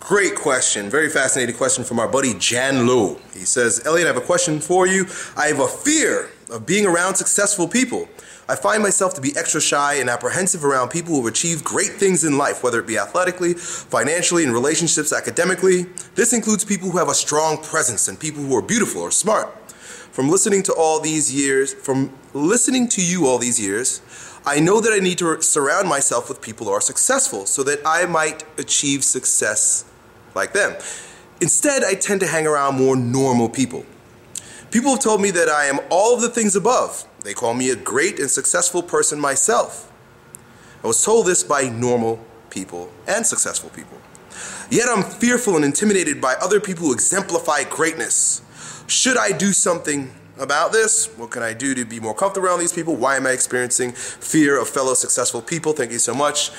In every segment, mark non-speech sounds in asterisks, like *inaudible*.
Great question. Very fascinating question from our buddy Jan Lo. He says, Elliot, I have a question for you. I have a fear of being around successful people. I find myself to be extra shy and apprehensive around people who have achieved great things in life, whether it be athletically, financially, in relationships, academically. This includes people who have a strong presence and people who are beautiful or smart. From listening to all these years, from listening to you all these years, I know that I need to surround myself with people who are successful so that I might achieve success like them. Instead, I tend to hang around more normal people. People have told me that I am all of the things above. They call me a great and successful person myself. I was told this by normal people and successful people. Yet I'm fearful and intimidated by other people who exemplify greatness. Should I do something about this? What can I do to be more comfortable around these people? Why am I experiencing fear of fellow successful people? Thank you so much.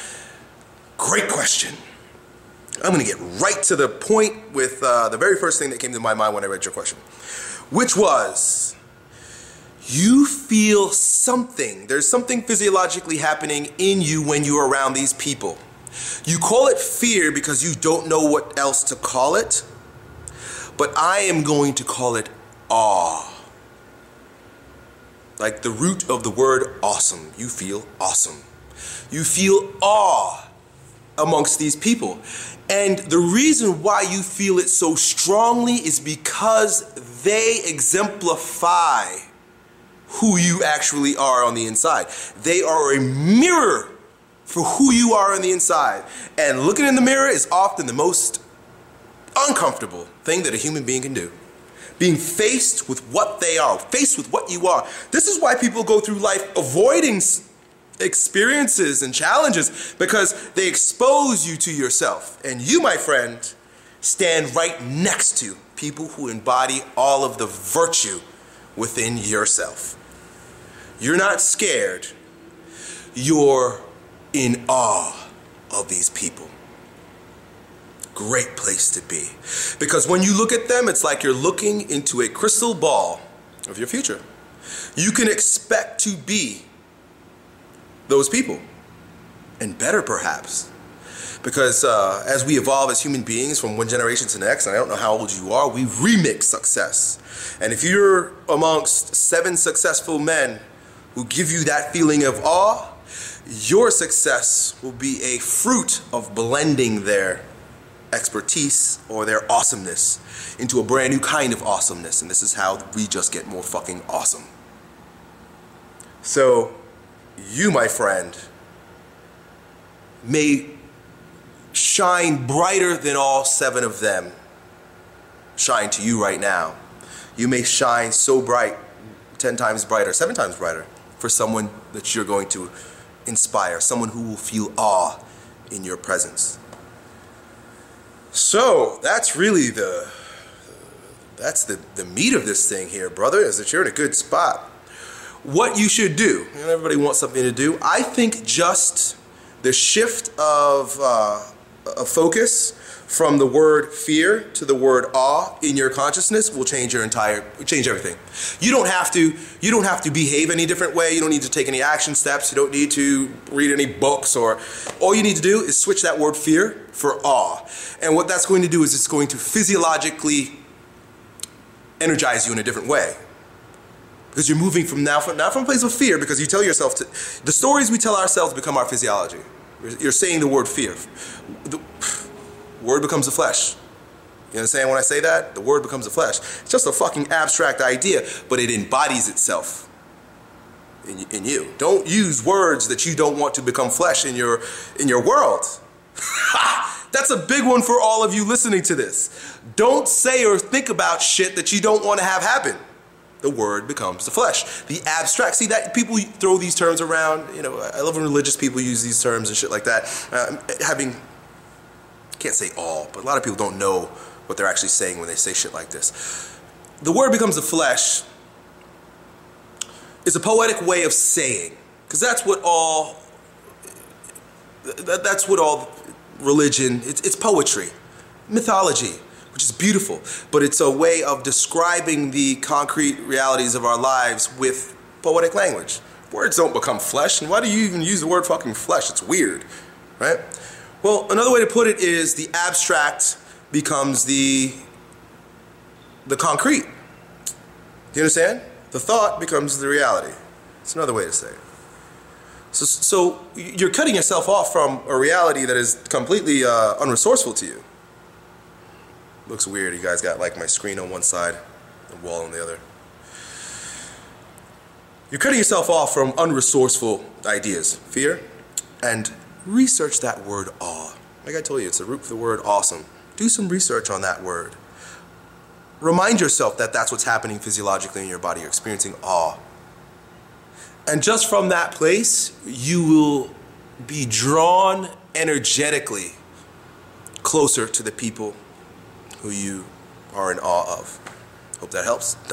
Great question. I'm going to get right to the point with uh, the very first thing that came to my mind when I read your question, which was you feel something. There's something physiologically happening in you when you're around these people. You call it fear because you don't know what else to call it, but I am going to call it awe. Like the root of the word awesome. You feel awesome. You feel awe amongst these people. And the reason why you feel it so strongly is because they exemplify who you actually are on the inside. They are a mirror for who you are on the inside. And looking in the mirror is often the most uncomfortable thing that a human being can do. Being faced with what they are, faced with what you are. This is why people go through life avoiding experiences and challenges because they expose you to yourself. And you, my friend, stand right next to people who embody all of the virtue within yourself. You're not scared, you're in awe of these people. Great place to be. Because when you look at them, it's like you're looking into a crystal ball of your future. You can expect to be those people, and better perhaps. Because uh, as we evolve as human beings from one generation to the next, and I don't know how old you are, we remix success. And if you're amongst seven successful men who give you that feeling of awe, your success will be a fruit of blending their expertise or their awesomeness into a brand new kind of awesomeness. And this is how we just get more fucking awesome. So, you, my friend, may shine brighter than all seven of them shine to you right now. You may shine so bright, 10 times brighter, seven times brighter, for someone that you're going to inspire, someone who will feel awe in your presence. So that's really the that's the, the meat of this thing here, brother, is that you're in a good spot what you should do. And everybody wants something to do. I think just the shift of, uh, of focus from the word fear to the word awe in your consciousness will change your entire change everything. You don't have to you don't have to behave any different way. You don't need to take any action steps. You don't need to read any books or all you need to do is switch that word fear for awe. And what that's going to do is it's going to physiologically energize you in a different way because you're moving from now from not from a place of fear because you tell yourself to, the stories we tell ourselves become our physiology. You're saying the word fear. The word becomes the flesh. You understand when I say that? The word becomes the flesh. It's just a fucking abstract idea, but it embodies itself in, in you. Don't use words that you don't want to become flesh in your in your world. *laughs* That's a big one for all of you listening to this. Don't say or think about shit that you don't want to have happen the word becomes the flesh. The abstract. See that people throw these terms around. You know, I love when religious people use these terms and shit like that. Uh, having can't say all, but a lot of people don't know what they're actually saying when they say shit like this. The word becomes the flesh is a poetic way of saying, because that's what all. That's what all religion. It's, it's poetry, mythology which is beautiful, but it's a way of describing the concrete realities of our lives with poetic language. Words don't become flesh, and why do you even use the word fucking flesh? It's weird, right? Well, another way to put it is the abstract becomes the the concrete. Do you understand? The thought becomes the reality. It's another way to say it. So, so you're cutting yourself off from a reality that is completely uh, unresourceful to you. Looks weird. You guys got like my screen on one side, the wall on the other. You're cutting yourself off from unresourceful ideas, fear, and research that word awe. Like I told you, it's the root of the word awesome. Do some research on that word. Remind yourself that that's what's happening physiologically in your body. You're experiencing awe. And just from that place, you will be drawn energetically closer to the people who you are in awe of. Hope that helps. Done.